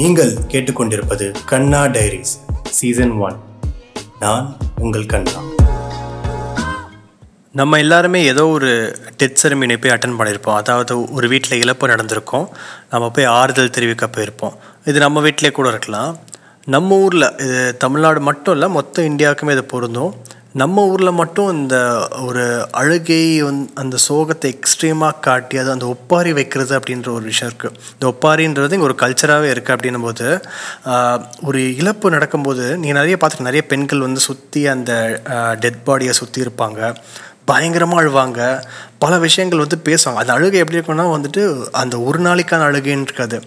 நீங்கள் கேட்டுக்கொண்டிருப்பது கண்ணா diaries season one. நான் உங்கள் கண்ணா. நம்ம எல்லாருமே ஏதோ ஒரு டெத் செரமனி போய் அட்டன் பண்ணியிருப்போம். அதாவது ஒரு வீட்டில் இழப்பு நடந்திருக்கும். நம்ம போய் ஆறுதல் தெரிவிக்க போயிருப்போம். இது நம்ம வீட்டிலே கூட இருக்கலாம். நம்ம ஊரில் இது தமிழ்நாடு மட்டும் இல்லை மொத்த இந்தியாவுக்குமே இது பொருந்தும். நம்ம ஊரில் மட்டும் இந்த ஒரு அழுகை வந் அந்த சோகத்தை எக்ஸ்ட்ரீமாக காட்டி அது அந்த ஒப்பாரி வைக்கிறது அப்படின்ற ஒரு விஷயம் இருக்குது இந்த ஒப்பாரின்றது இங்கே ஒரு கல்ச்சராகவே இருக்குது அப்படின்னும் போது ஒரு இழப்பு நடக்கும்போது நீங்கள் நிறைய பார்த்துட்டு நிறைய பெண்கள் வந்து சுற்றி அந்த டெட் பாடியை சுற்றி இருப்பாங்க. பயங்கரமாக அழுவாங்க. பல விஷயங்கள் வந்து பேசுவாங்க. அந்த அழுகை எப்படி இருக்கும்னா வந்துட்டு அந்த ஒரு நாளைக்கான அழுகைன்னு இருக்காது.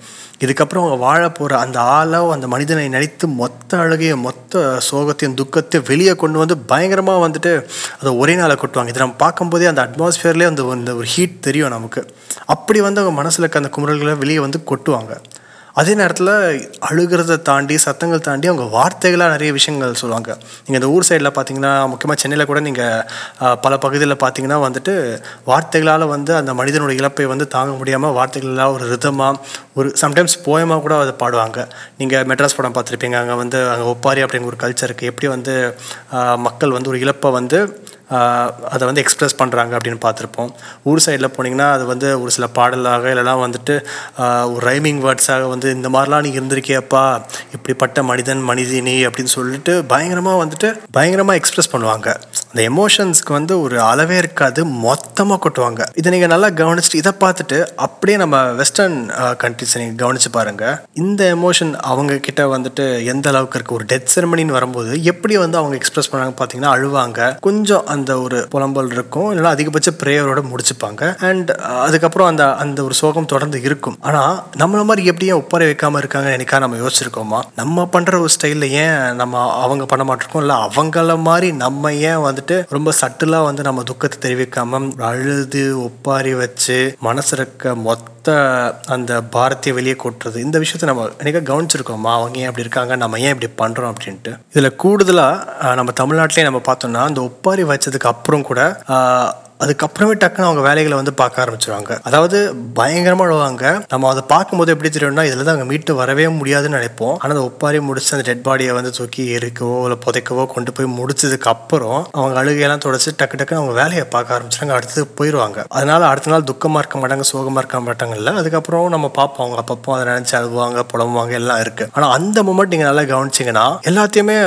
இதுக்கப்புறம் அவங்க வாழ போகிற அந்த ஆளோ அந்த மனிதனை நினைத்து மொத்த அழகையும் மொத்த சோகத்தையும் துக்கத்தையும் வெளியே கொண்டு வந்து பயங்கரமாக வந்துட்டு அதை ஒரே நாளை கொட்டுவாங்க. இது நம்ம பார்க்கும்போதே அந்த அட்மாஸ்ஃபியர்லேயே அந்த அந்த ஒரு ஹீட் தெரியும் நமக்கு. அப்படி வந்து அவங்க மனசில் இருக்க அந்த குமுறல்களை வெளியே வந்து கொட்டுவாங்க. அதே நேரத்தில் அழுகிறத தாண்டி சத்தங்கள் தாண்டி அவங்க வார்த்தைகளாக நிறைய விஷயங்கள் சொல்லுவாங்க. நீங்கள் இந்த ஊர் சைடில் பார்த்தீங்கன்னா முக்கியமாக சென்னையில் கூட நீங்கள் பல பகுதியில் பார்த்தீங்கன்னா வந்துட்டு வார்த்தைகளால் வந்து அந்த மனிதனுடைய இழப்பை வந்து தாங்க முடியாமல் வார்த்தைகளால் ஒரு ரிதமாக ஒரு சம்டைம்ஸ் போயமாக கூட அதை பாடுவாங்க. நீங்கள் மெட்ராஸ் படம் பார்த்துருப்பீங்க அங்கே வந்து அங்கே ஒப்பாரி அப்படிங்கிற ஒரு கல்ச்சருக்கு எப்படி வந்து மக்கள் வந்து ஒரு இழப்பை வந்து அதை வந்து எக்ஸ்ப்ரெஸ் பண்ணுறாங்க அப்படின்னு பார்த்துருப்போம். ஊர் சைடில் போனீங்கன்னா அது வந்து ஒரு சில பாடலாக இல்லைனா வந்துட்டு ஒரு ரைமிங் வேர்ட்ஸாக வந்து இந்த மாதிரிலாம் நீ இருந்திருக்கியப்பா இப்படிப்பட்ட மனிதன் மனிதினி அப்படின்னு சொல்லிட்டு பயங்கரமாக வந்துட்டு பயங்கரமாக எக்ஸ்ப்ரெஸ் பண்ணுவாங்க. அந்த எமோஷன்ஸ்க்கு வந்து ஒரு அளவே இருக்காது மொத்தமாக கொட்டுவாங்க. இதை நீங்கள் நல்லா கவனிச்சுட்டு இதை பார்த்துட்டு அப்படியே நம்ம வெஸ்டர்ன் கண்ட்ரி ஆர்டிஸ்ட் நீங்கள் கவனிச்சு பாருங்கள் இந்த எமோஷன் அவங்க கிட்ட வந்துட்டு எந்த அளவுக்கு இருக்குது ஒரு டெத் செரமனின்னு வரும்போது எப்படி வந்து அவங்க எக்ஸ்பிரஸ் பண்ணாங்க பார்த்தீங்கன்னா அழுவாங்க. கொஞ்சம் அந்த ஒரு புலம்பல் இருக்கும். இல்லைனா அதிகபட்ச ப்ரேயரோட முடிச்சுப்பாங்க. அண்ட் அதுக்கப்புறம் அந்த அந்த ஒரு சோகம் தொடர்ந்து இருக்கும். ஆனால் நம்மளை மாதிரி எப்படியும் ஒப்பாரி வைக்காமல் இருக்காங்க எனக்கா நம்ம யோசிச்சிருக்கோமா? நம்ம பண்ணுற ஒரு ஸ்டைலில் ஏன் நம்ம அவங்க பண்ண மாட்டிருக்கோம்? இல்லை அவங்கள மாதிரி நம்ம ஏன் வந்துட்டு ரொம்ப சட்டிலாக வந்து நம்ம துக்கத்தை தெரிவிக்காமல் அழுது ஒப்பாரி வச்சு மனசு இருக்க மொத்த அந்த பாரத்தை வெளியே கொட்டுறது இந்த விஷயத்தை நம்ம எனக்கு கவனிச்சிருக்கோமா. அவங்க ஏன் அப்படி இருக்காங்க? நம்ம ஏன் இப்படி பண்ணுறோம் அப்படின்ட்டு. இதில் கூடுதலாக நம்ம தமிழ்நாட்டிலே நம்ம பார்த்தோம்னா அந்த ஒப்பாரி வச்சதுக்கு அப்புறம் கூட அதுக்கப்புறமே டக்குன்னு அவங்க வேலைகளை வந்து பார்க்க ஆரம்பிச்சிருவாங்க. அதாவது பயங்கரமாக அழுவாங்க. நம்ம அதை பார்க்கும்போது எப்படி தெரியும்னா இதில் தான் அங்கே மீட்டு வரவே முடியாதுன்னு நினைப்போம். ஆனால் அந்த ஒப்பாரி முடிச்சு அந்த டெட் பாடியை வந்து தூக்கி எரிக்கவோ இல்லை புதைக்கவோ கொண்டு போய் முடிச்சதுக்கு அப்புறம் அவங்க அழுகையெல்லாம் தொடச்சு டக்கு டக்குன்னு அவங்க வேலையை பார்க்க ஆரம்பிச்சிட்டாங்க அடுத்து போயிடுவாங்க அதனால அடுத்த நாள் துக்கமாக இருக்க மாட்டாங்க சோகமாக இருக்க மாட்டாங்க இல்லை அதுக்கப்புறம் நம்ம பார்ப்போம். அவங்க அப்பப்போ அதை நினச்சி அழுவாங்க புலம்புவாங்க எல்லாம் இருக்குது ஆனால் அந்த மூமெண்ட் நீங்கள் நல்லா கவனிச்சிங்கன்னா எல்லாத்தையுமே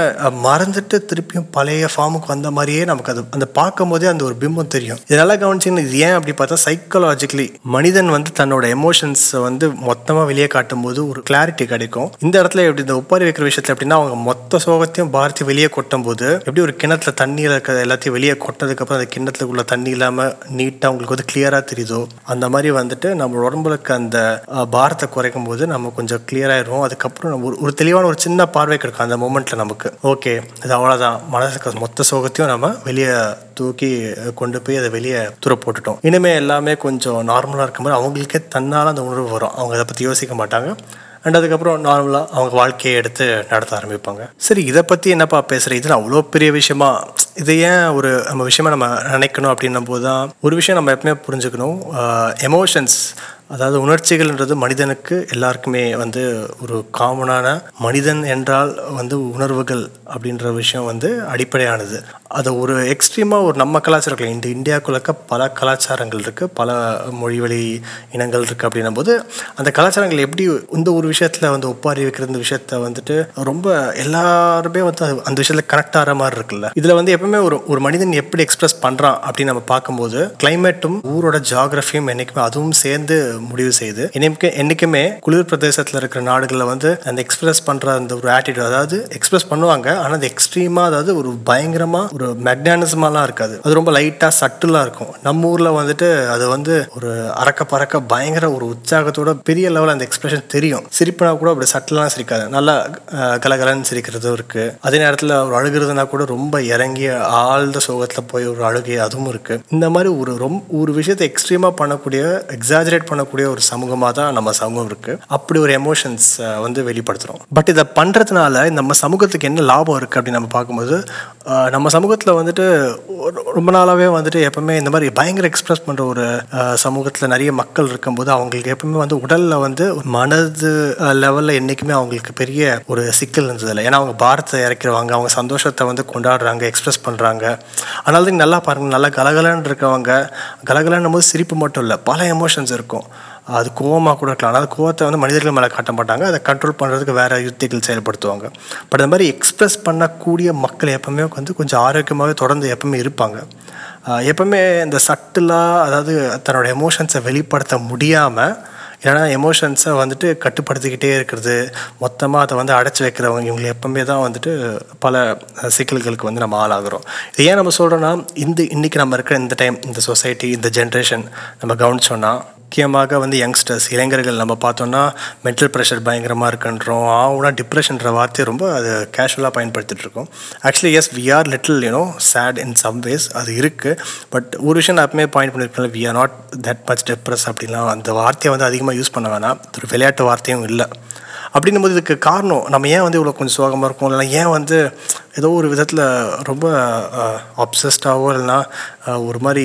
மறந்துட்டு திருப்பியும் பழைய ஃபார்முக்கு வந்த மாதிரியே நமக்கு அது அந்த பார்க்கும் போதே அந்த ஒரு பிம்பம் தெரியும். இது நல்லா கவனிச்சிங்கன்னா இது ஏன் அப்படி பார்த்தா சைக்காலஜிக்கலி மனிதன் வந்து தன்னோட எமோஷன்ஸை வந்து மொத்தமாக வெளியே காட்டும் போது ஒரு கிளாரிட்டி கிடைக்கும். இந்த இடத்துல எப்படி இந்த ஒப்பாரி வைக்கிற விஷயத்தில் எப்படின்னா அவங்க மொத்த சோகத்தையும் பாரதி வெளியே கொட்டும் போது எப்படி ஒரு கிணத்துல தண்ணியில் இருக்கிற எல்லாத்தையும் வெளியே கொட்டதுக்கப்புறம் அந்த கிணத்துக்குள்ள தண்ணி இல்லாமல் நீட்டாக அவங்களுக்கு வந்து கிளியராக தெரியுதோ? அந்த மாதிரி வந்துட்டு நம்ம உடம்புக்கு அந்த பாரத்தை குறைக்கும் போது நம்ம கொஞ்சம் கிளியராகிடுவோம் அதுக்கப்புறம் நம்ம ஒரு ஒரு தெளிவான ஒரு சின்ன பார்வை கிடைக்கும் அந்த மூமெண்ட்டில் நமக்கு. ஓகே இது அவ்வளோதான் மனசுக்கு மொத்த சோகத்தையும் நம்ம வெளியே தூக்கி கொண்டு போய் அதை வெளியே தூர போட்டுட்டோம். இனிமே எல்லாமே கொஞ்சம் நார்மலாக இருக்கும்போது அவங்களுக்கே தன்னால் அந்த உணர்வு வரும். அவங்க அதை பற்றி யோசிக்க மாட்டாங்க. அண்ட் அதுக்கப்புறம் நார்மலாக அவங்க வாழ்க்கையை எடுத்து நடத்த ஆரம்பிப்பாங்க. சரி இதை பற்றி என்னப்பா பேசுகிற இது அவ்வளோ பெரிய விஷயமா? இது ஏன் ஒரு நம்ம விஷயமா நம்ம நினைக்கணும் அப்படின்னும் போது தான் ஒரு விஷயம் நம்ம எப்பவுமே புரிஞ்சுக்கணும். எமோஷன்ஸ் அதாவது உணர்ச்சிகள்ன்றது மனிதனுக்கு எல்லாருக்குமே வந்து ஒரு காமனான மனிதன் என்றால் வந்து உணர்வுகள் அப்படின்ற விஷயம் வந்து அடிப்படையானது. அது ஒரு எக்ஸ்ட்ரீமாக ஒரு நம்ம கலாச்சாரங்கள் இந்த இந்தியாவுக்குள்ளக்க பல கலாச்சாரங்கள் இருக்குது பல மொழிவழி இனங்கள் இருக்குது அப்படின்னும் போது அந்த கலாச்சாரங்கள் எப்படி இந்த ஒரு விஷயத்தில் வந்து ஒப்பாரி வைக்கிற இந்த விஷயத்த வந்துட்டு ரொம்ப எல்லாருமே வந்து அது- அந்த விஷயத்தில் கனெக்ட் ஆகிற மாதிரி இருக்குல்ல. இதில் வந்து எப்பவுமே ஒரு ஒரு மனிதன் எப்படி எக்ஸ்பிரஸ் பண்ணுறான் அப்படின்னு நம்ம பார்க்கும்போது கிளைமேட்டும் ஊரோட ஜாகிரஃபியும் என்றைக்குமே அதுவும் சேர்ந்து முடிவு செய்து என்னைக்கு என்னைக்குமே குளிர் பிரதேசத்தில் இருக்கிற நாடுகளில் வந்து அந்த எக்ஸ்பிரஸ் பண்ணுற அந்த ஒரு ஆட்டிடியூட் அதாவது எக்ஸ்பிரஸ் பண்ணுவாங்க ஆனால் அது எக்ஸ்ட்ரீமாக அதாவது ஒரு பயங்கரமாக ஒரு மெக்னானிசமாலாம் இருக்காது. அது ரொம்ப லைட்டாக சட்டிலாக இருக்கும். நம்ம ஊரில் வந்துட்டு அது வந்து ஒரு அறக்க பறக்க பயங்கர ஒரு உற்சாகத்தோட பெரிய லெவலில் அந்த எக்ஸ்பிரஷன் தெரியும். சிரிப்புனா கூட அப்படி சட்டிலாம் சிரிக்காது. நல்லா கலகலன்னு சிரிக்கிறதும் இருக்கு. அதே நேரத்தில் ஒரு அழுகிறதுனா கூட ரொம்ப இறங்கி ஆழ்ந்த சோகத்தில் போய் ஒரு அழுகை அதுவும் இருக்கு. இந்த மாதிரி ஒரு ரொம்ப ஒரு விஷயத்தை எக்ஸ்ட்ரீமாக பண்ணக்கூடிய எக்ஸாஜரேட் பண்ணக்கூடிய ஒரு சமூகமாக தான் நம்ம சமூகம் இருக்குது அப்படி ஒரு எமோஷன்ஸ் வந்து வெளிப்படுத்துகிறோம் பட் இதை பண்ணுறதுனால நம்ம சமூகத்துக்கு என்ன லாபம் இருக்குது அப்படின்னு நம்ம பார்க்கும்போது நம்ம சமூகத்தில் வந்துட்டு ரொம்ப நாளாகவே வந்துட்டு எப்பவுமே இந்த மாதிரி பயங்கர எக்ஸ்பிரஸ் பண்ணுற ஒரு சமூகத்தில் நிறைய மக்கள் இருக்கும்போது அவங்களுக்கு எப்பவுமே வந்து உடலில் வந்து மனது லெவலில் என்றைக்குமே அவங்களுக்கு பெரிய ஒரு சிக்கல் இருந்ததில்லை. ஏன்னா அவங்க பாரத்தை இறக்கிறவங்க அவங்க சந்தோஷத்தை வந்து கொண்டாடுறாங்க எக்ஸ்பிரஸ் பண்ணுறாங்க அதனால தான் நல்லா பாருங்கள் நல்லா கலகலன்னு இருக்கவங்க கலகலன்னும் போது சிரிப்பு மட்டும் இல்லை பல எமோஷன்ஸ் இருக்கும். அது கோவமாக கூட இருக்கலாம். ஆனால் கோவத்தை வந்து மனிதர்கள் மேலே காட்ட மாட்டாங்க. அதை கண்ட்ரோல் பண்ணுறதுக்கு வேறு யுத்திகள் செயல்படுத்துவாங்க. பட் அந்த மாதிரி எக்ஸ்ப்ரெஸ் பண்ணக்கூடிய மக்கள் எப்பவுமே வந்து கொஞ்சம் ஆரோக்கியமாகவே தொடர்ந்து எப்பவுமே இருப்பாங்க. எப்பவுமே இந்த சட்டிலாக அதாவது தன்னோட எமோஷன்ஸை வெளிப்படுத்த முடியாமல் ஏன்னா எமோஷன்ஸை வந்துட்டு கட்டுப்படுத்திக்கிட்டே இருக்கிறது. மொத்தமாக அதை வந்து அடைச்சி வைக்கிறவங்க இவங்க எப்பவுமே தான் வந்துட்டு பல சிக்கல்களுக்கு வந்து நம்ம ஆளாகிறோம். இது ஏன் நம்ம சொல்கிறோன்னா இந்த இன்றைக்கி நம்ம இருக்கிற இந்த டைம் இந்த சொசைட்டி இந்த ஜென்ரேஷன் நம்ம கவனிச்சோன்னா முக்கியமாக வந்து யங்ஸ்டர்ஸ் இளைஞர்கள் நம்ம பார்த்தோன்னா மென்டல் ப்ரெஷர் பயங்கரமாக இருக்குன்றோம். ஆகுனா டிப்ரெஷன்ற வார்த்தையை ரொம்ப அது கேஷுவலாக பயன்படுத்திட்டுருக்கோம் actually yes we are little you know sad in some ways அது இருக்குது பட் ஒரு விஷயம் நான் எப்பவுமே பாயிண்ட் பண்ணியிருக்கேன் we are not that much depress அப்படிலாம். அந்த வார்த்தையை வந்து அதிகமாக யூஸ் பண்ண வேணாம். ஒரு விளையாட்டு வார்த்தையும் இல்லை. அப்படின்னும் போது இதுக்கு காரணம் நம்ம ஏன் வந்து இவ்வளோ கொஞ்சம் சோகமாக இருக்கும்? இல்லைனா ஏன் வந்து ஏதோ ஒரு விதத்தில் ரொம்ப அப்சஸ்டாகவோ இல்லைனா ஒரு மாதிரி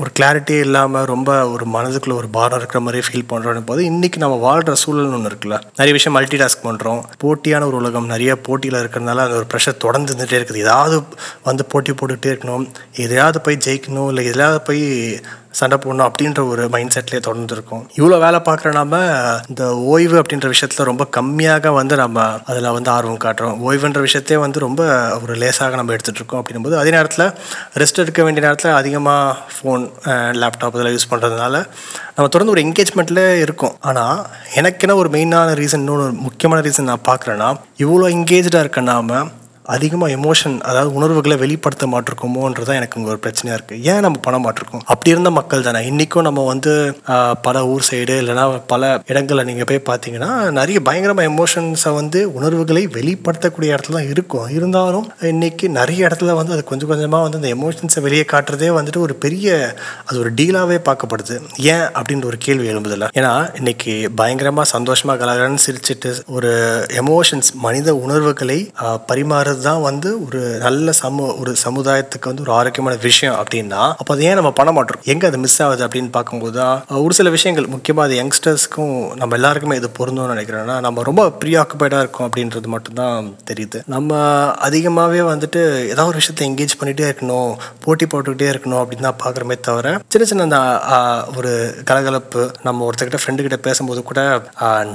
ஒரு கிளாரிட்டியே இல்லாமல் ரொம்ப ஒரு மனதுக்குள்ளே ஒரு பாரம் இருக்கிற மாதிரி ஃபீல் பண்ணுறோம் போது இன்றைக்கி நம்ம வாழ்கிற சூழல்னு ஒன்று இருக்குல்ல? நிறைய விஷயம் மல்டி டாஸ்க் பண்ணுறோம் போட்டியான ஒரு உலகம் நிறைய போட்டியில் இருக்கிறதுனால அந்த ஒரு ப்ரெஷர் தொடர்ந்து இருந்துகிட்டே இருக்குது. ஏதாவது வந்து போட்டி போட்டுக்கிட்டே இருக்கணும். எதையாவது போய் ஜெயிக்கணும் இல்லை எதையாவது போய் சண்டை போடணும் அப்படின்ற ஒரு மைண்ட் செட்லேயே தொடர்ந்து இருக்கும் இவ்வளோ வேலை பார்க்குற நாம இந்த ஓய்வு அப்படின்ற விஷயத்தில் ரொம்ப கம்மியாக வந்து நம்ம அதில் வந்து ஆர்வம் காட்டுறோம். ஓய்வுன்ற விஷயத்தையே வந்து ரொம்ப ஒரு லேசாக நம்ம எடுத்துகிட்டு இருக்கோம் அப்படின்னும்போது அதே நேரத்தில் ரெஸ்ட் எடுக்க வேண்டிய நேரத்தில் அதிகமாக ஃபோன் லேப்டாப் இதெல்லாம் யூஸ் பண்ணுறதுனால நம்ம தொடர்ந்து ஒரு என்கேஜ்மெண்ட்டில் இருக்கும். ஆனால் எனக்கென ஒரு மெயினான ரீசன் இன்னொன்று முக்கியமான ரீசன் நான் பார்க்குறேன்னா இவ்வளோ என்கேஜாக இருக்க நாம அதிகமாக எமோஷன் அதாவது உணர்வுகளை வெளிப்படுத்த மாட்டிருக்கோமோன்றது தான் எனக்கு இங்கே ஒரு பிரச்சனையாக இருக்குது ஏன் நம்ம பண்ண மாட்டிருக்கோம்? அப்படி இருந்த மக்கள் தானே. இன்றைக்கும் நம்ம வந்து பல ஊர் சைடு இல்லைன்னா பல இடங்களில் நீங்கள் போய் பார்த்தீங்கன்னா நிறைய பயங்கரமாக எமோஷன்ஸை வந்து உணர்வுகளை வெளிப்படுத்தக்கூடிய இடத்துல தான் இருக்கும். இருந்தாலும் இன்றைக்கி நிறைய இடத்துல வந்து அது கொஞ்சம் கொஞ்சமாக வந்து அந்த எமோஷன்ஸை வெளியே காட்டுறதே வந்துட்டு ஒரு பெரிய அது ஒரு டீலாகவே பார்க்கப்படுது. ஏன் அப்படின்ற ஒரு கேள்வி எழும்புதில்ல. ஏன்னா இன்னைக்கு பயங்கரமாக சந்தோஷமாக கலகலன்னு சிரிச்சிட்டு ஒரு எமோஷன்ஸ் மனித உணர்வுகளை பரிமாறுறது தான் வந்து ஒரு நல்ல சமு ஒரு சமுதாயத்துக்கு வந்து ஒரு ஆரோக்கியமான விஷயம் அப்படின்னா அப்போ அதை ஏன் நம்ம பண்ண மாட்டோம்? எங்கே அது மிஸ் ஆகுது அப்படின்னு பார்க்கும்போது தான் ஒரு சில விஷயங்கள் முக்கியமாக அது யங்ஸ்டர்ஸ்க்கும் நம்ம எல்லாருக்குமே இது பொருந்தும்னு நினைக்கிறேன்னா நம்ம ரொம்ப ப்ரீ ஆக்குபைடாக இருக்கோம் அப்படின்றது மட்டும்தான் தெரியுது. நம்ம அதிகமாகவே வந்துட்டு ஏதாவது ஒரு விஷயத்தை எங்கேஜ் பண்ணிகிட்டே இருக்கணும் போட்டி போட்டுக்கிட்டே இருக்கணும் அப்படின்னு தான் பார்க்குறமே தவிர சின்ன சின்ன அந்த ஒரு கலகலப்பு நம்ம ஒருத்தர்கிட்ட ஃப்ரெண்டு கிட்ட பேசும்போது கூட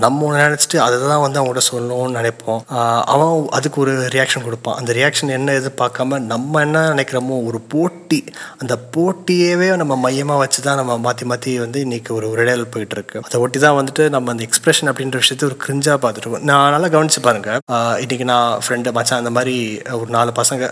நம்ம நினச்சிட்டு அதை தான் வந்து அவங்ககிட்ட சொல்லணும்னு நினைப்போம். அவன் அதுக்கு ஒரு ரியாக்ஷன் கொடுப்பான் அந்த ரியாக்ஷன் என்ன எதிர்பார்க்காம நம்ம என்ன நினைக்கிறோமோ ஒரு போட்டி. அந்த போட்டியவே நம்ம மையமாக வச்சு தான் நம்ம மாற்றி மாற்றி வந்து இன்னைக்கு ஒரு உரையாடல் போயிட்டுருக்கு. அதை ஒட்டி தான் வந்துட்டு நம்ம அந்த எக்ஸ்பிரஷன் அப்படின்ற விஷயத்தை ஒரு கிரிஞ்சாக பார்த்துட்டு நான் நல்லா கவனிச்சு பாருங்கள் இன்றைக்கி நான் ஃப்ரெண்டு மச்சான் அந்த மாதிரி ஒரு நாலு பசங்க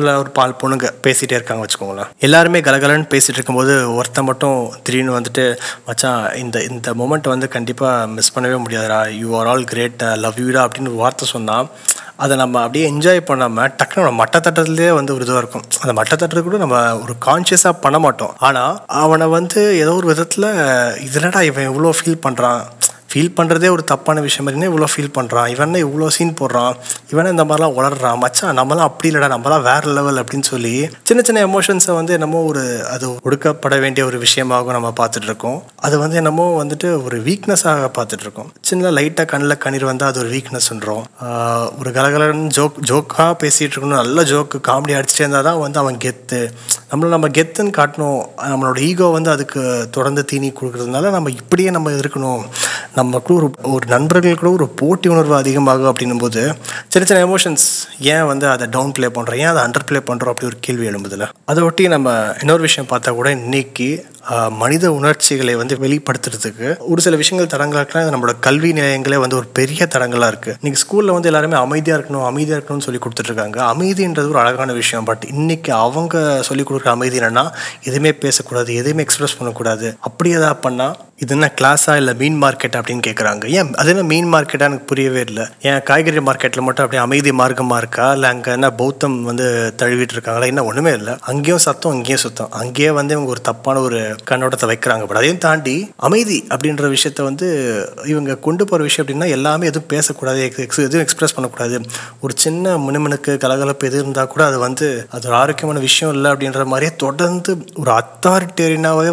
இல்லை ஒரு பால் பொண்ணுங்க பேசிகிட்டே இருக்காங்க வச்சுக்கோங்களேன். எல்லாருமே கலகலன்னு பேசிகிட்டு இருக்கும்போது ஒருத்தன் மட்டும் திடீர்னு வந்துட்டு மச்சான் இந்த இந்த மூமெண்ட் வந்து கண்டிப்பாக மிஸ் பண்ணவே முடியாதுடா. You are all great love யூடா அப்படின்னு ஒரு வார்த்தை சொன்னால் அதை நம்ம அப்படியே என்ஜாய் பண்ணாமல் டக்குனு நம்ம மட்ட வந்து ஒரு இதுவாக இருக்கும். அந்த மட்டத்தட்டது கூட நம்ம ஒரு கான்ஷியஸாக பண்ண மாட்டோம். ஆனால் அவனை வந்து ஏதோ ஒரு விதத்தில் இதுலடா இவன் எவ்வளோ ஃபீல் பண்ணுறான் ஃபீல் பண்ணுறதே ஒரு தப்பான விஷயம் மாதிரினே இவ்வளோ ஃபீல் பண்ணுறான் இவனே இவ்வளோ சீன் போடுறான்? இவனே இந்த மாதிரிலாம் உளறான் மச்சான் நம்மளாம் அப்படி இல்லைடா. நம்மளாம் வேற லெவல் அப்படின்னு சொல்லி சின்ன சின்ன எமோஷன்ஸை வந்து என்னமோ ஒரு அது ஒடுக்கப்பட வேண்டிய ஒரு விஷயமாகவும் நம்ம பார்த்துட்டு இருக்கோம். அது வந்து என்னமோ வந்துட்டு ஒரு வீக்னஸாக பார்த்துட்டு இருக்கோம். சின்ன லைட்டாக கண்ணில் கண்ணீர் வந்தால் அது ஒரு வீக்னஸ்ன்றோம் ஒரு கலகலன்னு ஜோக் ஜோக்காக பேசிகிட்டு இருக்கணும். நல்ல ஜோக்கு காமெடி அடிச்சுட்டே இருந்தால் தான் வந்து அவன் கெத்து. நம்மளை நம்ம கெத்துன்னு காட்டணும். நம்மளோட ஈகோ வந்து அதுக்கு தொடர்ந்து தீனி கொடுக்கறதுனால நம்ம இப்படியே நம்ம இருக்கணும். நமக்குள்ள ஒரு ஒரு நண்பர்கள் கூட ஒரு போட்டி உணர்வு அதிகமாகும் அப்படின்னும் போது சின்ன சின்ன எமோஷன்ஸ் ஏன் வந்து அதை டவுன் ப்ளே பண்ணுறோம் ஏன் அதை அண்டர் ப்ளே பண்ணுறோம் அப்படி ஒரு கேள்வி எழும்புதில்ல? அதை ஒட்டி நம்ம இன்னொரு விஷயம் பார்த்தா கூட இன்னைக்கு மனித உணர்ச்சிகளை வந்து வெளிப்படுத்துறதுக்கு ஒரு சில விஷயங்கள் தடங்களாக இருக்கலாம் நம்மளோட கல்வி நிலையங்களே வந்து ஒரு பெரிய தடங்களாக இருக்குது இன்னைக்கு ஸ்கூலில் வந்து எல்லாருமே அமைதியாக இருக்கணும் அமைதியாக இருக்கணும்னு சொல்லி கொடுத்துட்ருக்காங்க. அமைதின்றது ஒரு அழகான விஷயம். பட் இன்னைக்கு அவங்க சொல்லி கொடுக்குற அமைதி என்னென்னா எதுவுமே பேசக்கூடாது எதுவுமே எக்ஸ்பிரஸ் பண்ணக்கூடாது. அப்படி எதாவது பண்ணால் இது என்ன கிளாஸா இல்லை மீன் மார்க்கெட் அப்படின்னு கேட்குறாங்க ஏன்? அது என்ன மீன் மார்க்கெட்டா எனக்கு புரியவே இல்லை. ஏன்? காய்கறி மார்க்கெட்டில் மட்டும் அப்படியே அமைதி மார்க்கமாக இருக்கா? இல்லை அங்கே என்ன பௌத்தம் வந்து தழுவிட்டு இருக்காங்களா? என்ன ஒன்றுமே இல்லை. அங்கேயும் சத்தம் அங்கேயும் சுத்தம். அங்கேயே வந்து இவங்க ஒரு தப்பான ஒரு கண்ணோட்டத்தை வைக்கிறாங்க பட் அதையும் தாண்டி அமைதி அப்படின்ற விஷயத்த வந்து இவங்க கொண்டு போகிற விஷயம் அப்படின்னா எல்லாமே எதுவும் பேசக்கூடாது. எக்ஸ் எக்ஸ் எதுவும் எக்ஸ்பிரஸ் பண்ணக்கூடாது. ஒரு சின்ன முணுமுணுக்கு கலகலப்பு எது இருந்தால் கூட அது வந்து அது ஒரு ஆரோக்கியமான விஷயம் இல்லை அப்படின்ற மாதிரியே தொடர்ந்து ஒரு அத்தாரிட்டேரியனாகவே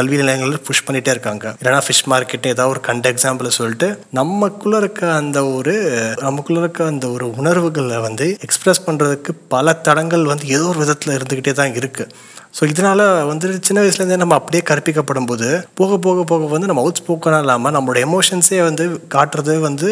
கல்வி நிலையங்களில் புஷ் பண்ணிகிட்டே இருக்காங்க. இல்லைனா ஃபிஷ் மார்க்கெட் ஏதாவது ஒரு கண்ட எக்ஸாம்பிளை சொல்லிட்டு நமக்குள்ளே இருக்க அந்த ஒரு நமக்குள்ளே இருக்க அந்த ஒரு உணர்வுகளை வந்து எக்ஸ்பிரஸ் பண்ணுறதுக்கு பல தடங்கள் வந்து ஏதோ ஒரு விதத்தில் இருந்துக்கிட்டே தான் இருக்குது ஸோ இதனால் வந்து சின்ன வயசுலேருந்தே நம்ம அப்படியே கற்பிக்கப்படும் போது போக போக போக வந்து நம்ம அவுட் ஸ்போக்கனாக இல்லாமல் நம்மளோட எமோஷன்ஸே வந்து காட்டுறது வந்து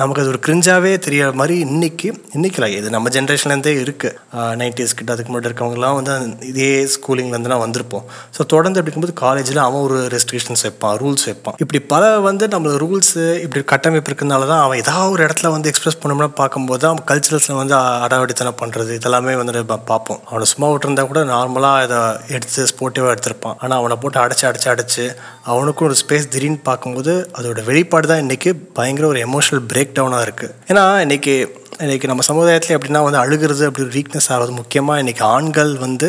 நமக்கு அது ஒரு கிரிஞ்சாவே தெரியற மாதிரி இன்னைக்கு இன்னைக்கு இது நம்ம ஜென்ரேஷன்லேருந்தே இருக்குது நைன்டிஸ் கிட்ட அதுக்கு முன்னாடி இருக்கவங்கலாம் வந்து இதே ஸ்கூலிங்லேருந்து நான் வந்திருப்போம். ஸோ தொடர்ந்து அப்படிங்கும்போது காலேஜில் அவன் ஒரு ரெஸ்ட்ரிக்ஷன்ஸ் வைப்பான் ரூல்ஸ் வைப்பான். இப்படி பல வந்து நம்ம ரூல்ஸு இப்படி கட்டமைப்பு இருக்கிறதுனால தான் அவன் ஏதாவது ஒரு இடத்துல வந்து எக்ஸ்பிரஸ் பண்ணோம்னா பார்க்கும்போது தான் கல்ச்சரல்ஸில் வந்து அடாவடித்தனம் பண்ணுறது இதெல்லாமே வந்து பார்ப்போம். அவனை சும்மா விட்டுருந்தா கூட நார்மலாக இதை எடுத்து ஸ்போர்ட்டிவாக எடுத்திருப்பான். ஆனால் அவனை போட்டு அடைச்சி அடைச்சி அடைச்சி அவனுக்கும் ஒரு ஸ்பேஸ் திடீர்னு பார்க்கும்போது அதோட வெளிப்பாடு தான் இன்றைக்கி பயங்கர ஒரு எமோஷனல் பிரேக் டவுனாக இருக்குது ஏன்னா இன்றைக்கி இன்றைக்கி நம்ம சமுதாயத்தில் எப்படின்னா வந்து அழுகிறது அப்படி ஒரு வீக்னஸ் ஆகிறது முக்கியமாக இன்றைக்கி ஆண்கள் வந்து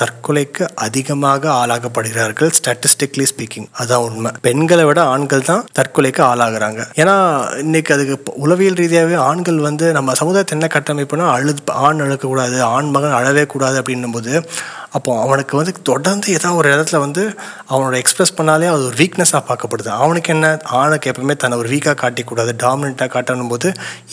தற்கொலைக்கு அதிகமாக ஆளாகப்படுகிறார்கள் ஸ்டாட்டிஸ்டிக்லி ஸ்பீக்கிங் அதுதான் உண்மை. பெண்களை விட ஆண்கள் தான் தற்கொலைக்கு ஆளாகிறாங்க. ஏன்னா இன்றைக்கி அதுக்கு உளவியல் ரீதியாகவே ஆண்கள் வந்து நம்ம சமுதாயத்தை என்ன கட்டமைப்புனா அழு ஆண் அழுக்கக்கூடாது ஆண் மகன் அழவே கூடாது அப்படின்னும் போது அப்போ அவனுக்கு வந்து தொடர்ந்து ஏதாவது ஒரு இடத்துல வந்து அவனோட எக்ஸ்பிரஸ் பண்ணாலே அது ஒரு வீக்னஸாக பார்க்கப்படுது. அவனுக்கு என்ன? ஆணுக்கு எப்பவுமே தன்னை ஒரு வீக்காக காட்டிக்கூடாது டாமினண்ட்டாக காட்டணும் போது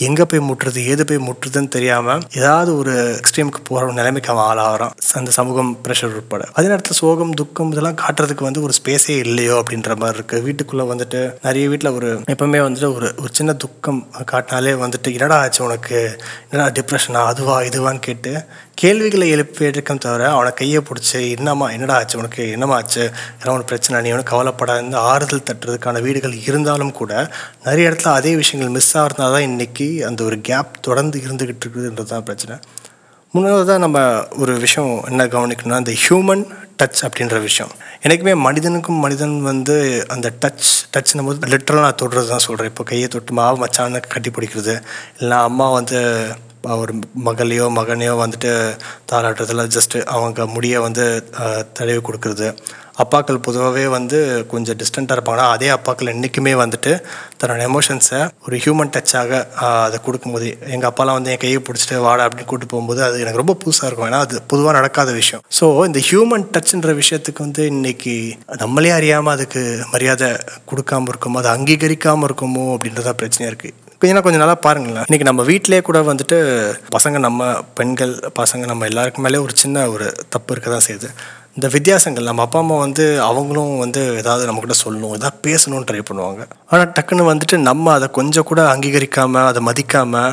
எங்கே போய் முட்டுறது ஏது போய் முட்டுறதுன்னு தெரியாமல் ஏதாவது ஒரு எக்ஸ்ட்ரீமுக்கு போகிற நிலைமைக்கு அவன் ஆளாகிறான். அந்த சமூகம் ப்ரெஷர் உட்பட. அதே நேரத்தில் சோகம் துக்கம் இதெல்லாம் காட்டுறதுக்கு வந்து ஒரு ஸ்பேஸே இல்லையோ அப்படின்ற மாதிரி இருக்குது வீட்டுக்குள்ளே வந்துட்டு நிறைய வீட்டில் ஒரு எப்பவுமே வந்துட்டு ஒரு ஒரு சின்ன துக்கம் காட்டினாலே வந்துட்டு என்னடா ஆச்சு உனக்கு? என்னடா டிப்ரெஷனா அதுவா? இதுவான்னு கேட்டு கேள்விகளை எழுப்பி தவிர அவனை கையை பிடிச்சி என்னம்மா என்னடா ஆச்சு? உனக்கு என்னம்மா ஆச்சு? ஏன்னா உனக்கு பிரச்சனை? நீ ஒன்றும் கவலைப்படாத. ஆறுதல் தட்டுறதுக்கான வீடுகள் இருந்தாலும் கூட நிறைய இடத்துல அதே விஷயங்கள் மிஸ் ஆகிறதுனால தான் இன்றைக்கி அந்த ஒரு கேப் தொடர்ந்து இருந்துக்கிட்டு இருக்குதுன்றது தான் பிரச்சனை. முன்னாடி தான் நம்ம ஒரு விஷயம் என்ன கவனிக்கணும்னா இந்த ஹியூமன் டச் அப்படின்ற விஷயம். எனக்குமே மனிதனுக்கும் மனிதன் வந்து அந்த டச் டச்னும் போது லிட்டரலாக நான் தொடுறது தான் சொல்கிறேன் இப்போ கையை தொட்டு மாவு மச்சானுக்கு கட்டி பிடிக்கிறது. இல்லைனா அம்மா வந்து ஒரு மகளையோ மகனையோ வந்துட்டு தாளாட்டுறதுல ஜஸ்ட்டு அவங்க முடியை வந்து தடவி கொடுக்குறது. அப்பாக்கள் பொதுவாகவே வந்து கொஞ்சம் டிஸ்டண்ட்டாக இருப்பாங்கன்னா அதே அப்பாக்கள் என்றைக்குமே வந்துட்டு தன்னோட எமோஷன்ஸை ஒரு ஹியூமன் டச்சாக அதை கொடுக்கும்போது எங்கள் அப்பாலாம் வந்து என் கையை பிடிச்சிட்டு வாடா அப்படின்னு கூட்டு போகும்போது அது எனக்கு ரொம்ப புதுசாக இருக்கும். ஏன்னா அது பொதுவாக நடக்காத விஷயம். ஸோ இந்த ஹியூமன் டச்ன்ற விஷயத்துக்கு வந்து இன்றைக்கி நம்மளே அறியாமல் அதுக்கு மரியாதை கொடுக்காம இருக்கோமோ அதை அங்கீகரிக்காமல் இருக்குமோ அப்படின்றதா பிரச்சனையாக இருக்குது ஏன்னா கொஞ்சம் நல்லா பாருங்களேன். இன்றைக்கி நம்ம வீட்டிலே கூட வந்துட்டு பசங்க நம்ம பெண்கள் பசங்க நம்ம எல்லாருக்கு மேலே ஒரு சின்ன ஒரு தப்பு இருக்க தான் செய்யுது. இந்த வித்தியாசங்கள் நம்ம அப்பா அம்மா வந்து அவங்களும் வந்து ஏதாவது நம்மக்கிட்ட சொல்லணும் ஏதாவது பேசணும்னு ட்ரை பண்ணுவாங்க. ஆனால் டக்குன்னு வந்துட்டு நம்ம அதை கொஞ்சம் கூட அங்கீகரிக்காமல் அதை மதிக்காமல்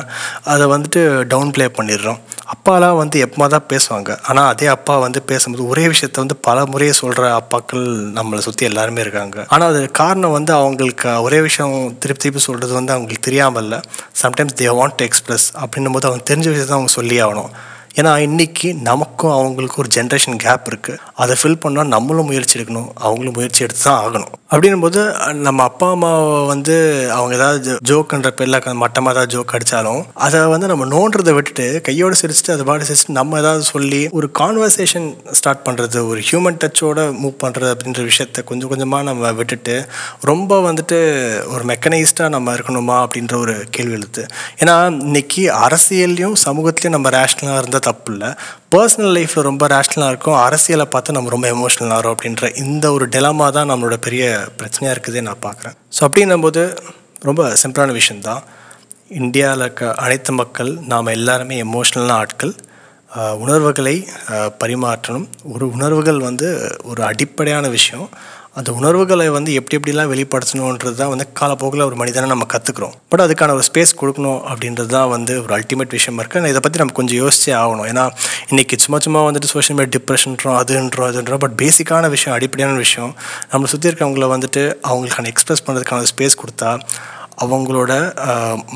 அதை வந்துட்டு டவுன் ப்ளே பண்ணிடுறோம். அப்பாலாம் வந்து எப்போ தான் பேசுவாங்க. ஆனால் அதே அப்பா வந்து பேசும்போது ஒரே விஷயத்த வந்து பல முறையை சொல்கிற அப்பாக்கள் நம்மளை சுற்றி எல்லாருமே இருக்காங்க. ஆனால் அது காரணம் வந்து அவங்களுக்கு ஒரே விஷயம் திருப்பி திருப்பி சொல்கிறது வந்து அவங்களுக்கு தெரியாமல் இல்லை sometimes they want to express அப்படின்னும் போது அவங்க தெரிஞ்ச விஷயத்தை அவங்க சொல்லி ஆகணும். ஏன்னா இன்னைக்கு நமக்கும் அவங்களுக்கும் ஒரு ஜென்ரேஷன் கேப் இருக்குது அதை ஃபில் பண்ணால் நம்மளும் முயற்சி எடுக்கணும். அவங்களும் முயற்சி எடுத்து தான் ஆகணும். அப்படின்னும் போது நம்ம அப்பா அம்மாவை வந்து அவங்க ஏதாவது ஜோக்குன்ற பேரில் மட்டமாக ஏதாவது ஜோக் அடித்தாலும் அதை வந்து நம்ம நோன்றதை விட்டுட்டு கையோடு சிரிச்சுட்டு அதை பாடி சிரிச்சுட்டு நம்ம ஏதாவது சொல்லி ஒரு கான்வர்சேஷன் ஸ்டார்ட் பண்ணுறது ஒரு ஹியூமன் டச்சோட மூவ் பண்ணுறது அப்படின்ற விஷயத்த கொஞ்சம் கொஞ்சமாக நம்ம விட்டுட்டு ரொம்ப வந்துட்டு ஒரு மெக்கனைஸ்டாக நம்ம இருக்கணுமா அப்படின்ற ஒரு கேள்வி எழுத்து. ஏன்னா இன்னைக்கு அரசியல்லையும் சமூகத்துலேயும் நம்ம ரேஷ்னலாக இருந்தால் தப்பு இல்லை பர்சனல் லைஃப்பில் ரொம்ப ரேஷ்னலாக இருக்கும். அரசியலை பார்த்து நம்ம ரொம்ப எமோஷ்னலாக இருக்கும் அப்படின்ற இந்த ஒரு டெலமா தான் நம்மளோட பெரிய பிரச்சனையாக இருக்குதே நான் பார்க்குறேன். ஸோ அப்படின்னும்போது ரொம்ப சிம்பிளான விஷயந்தான் இந்தியாவில் இருக்க அனைத்து மக்கள் நாம் எல்லாருமே எமோஷ்னலான ஆட்கள். உணர்வுகளை பரிமாற்றணும். ஒரு உணர்வுகள் வந்து ஒரு அடிப்படையான விஷயம். அந்த உணர்வுகளை வந்து எப்படி எப்படிலாம் வெளிப்படுத்தணுன்றது தான் வந்து காலப்போக்கில் ஒரு மனிதனை நம்ம கற்றுக்குறோம் பட் அதுக்கான ஒரு ஸ்பேஸ் கொடுக்கணும் அப்படின்றது தான் வந்து ஒரு அல்டிமேட் விஷயமா இருக்குது இதை பற்றி நம்ம கொஞ்சம் யோசிச்சே ஆகணும். ஏன்னா இன்றைக்கி சும்மா சும்மா வந்துட்டு சோஷியல் மீடியா டிப்ரெஷன்றோம் அதுன்றோம் இதுன்றோம் பட் பேசிக்கான விஷயம் அடிப்படையான விஷயம் நம்மளை சுற்றி இருக்கவங்கள வந்துட்டு அவங்களுக்கான எக்ஸ்பிரஸ் பண்ணுறதுக்கான ஸ்பேஸ் கொடுத்தா அவங்களோட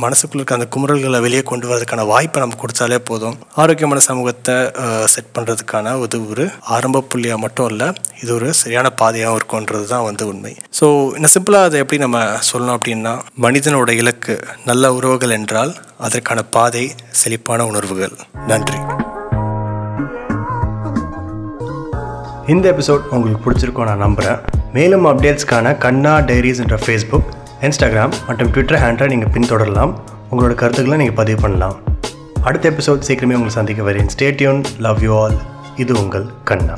மனசுக்குள்ள இருக்க அந்த குமுறல்களை வெளியே கொண்டு வரதுக்கான வாய்ப்பை நம்ம கொடுத்தாலே போதும். ஆரோக்கியமான சமூகத்தை செட் பண்ணுறதுக்கான இது ஒரு ஆரம்ப புள்ளியாக மட்டும் இல்லை இது ஒரு சரியான பாதையாகவும் இருக்கும்ன்றது தான் வந்து உண்மை. ஸோ இன்னும் சிம்பிளாக அதை எப்படி நம்ம சொல்லணும் அப்படின்னா மனிதனோட இலக்கு நல்ல உறவுகள் என்றால் அதற்கான பாதை செழிப்பான உணர்வுகள். நன்றி. இந்த எபிசோட் உங்களுக்கு பிடிச்சிருக்கோம் நான் நம்புகிறேன் மேலும் அப்டேட்ஸ்க்கான கண்ணா டைரிஸ் என்ற ஃபேஸ்புக் இன்ஸ்டாகிராம் மற்றும் ட்விட்டர் ஹேண்டலை நீங்கள் பின்தொடரலாம். உங்களோட கருத்துக்களை நீங்கள் பதிவு பண்ணலாம். அடுத்த எபிசோட் சீக்கிரமே உங்களை சந்திக்க வரேன். ஸ்டேட்யூன் லவ் யூ ஆல் இது உங்கள் கண்ணா.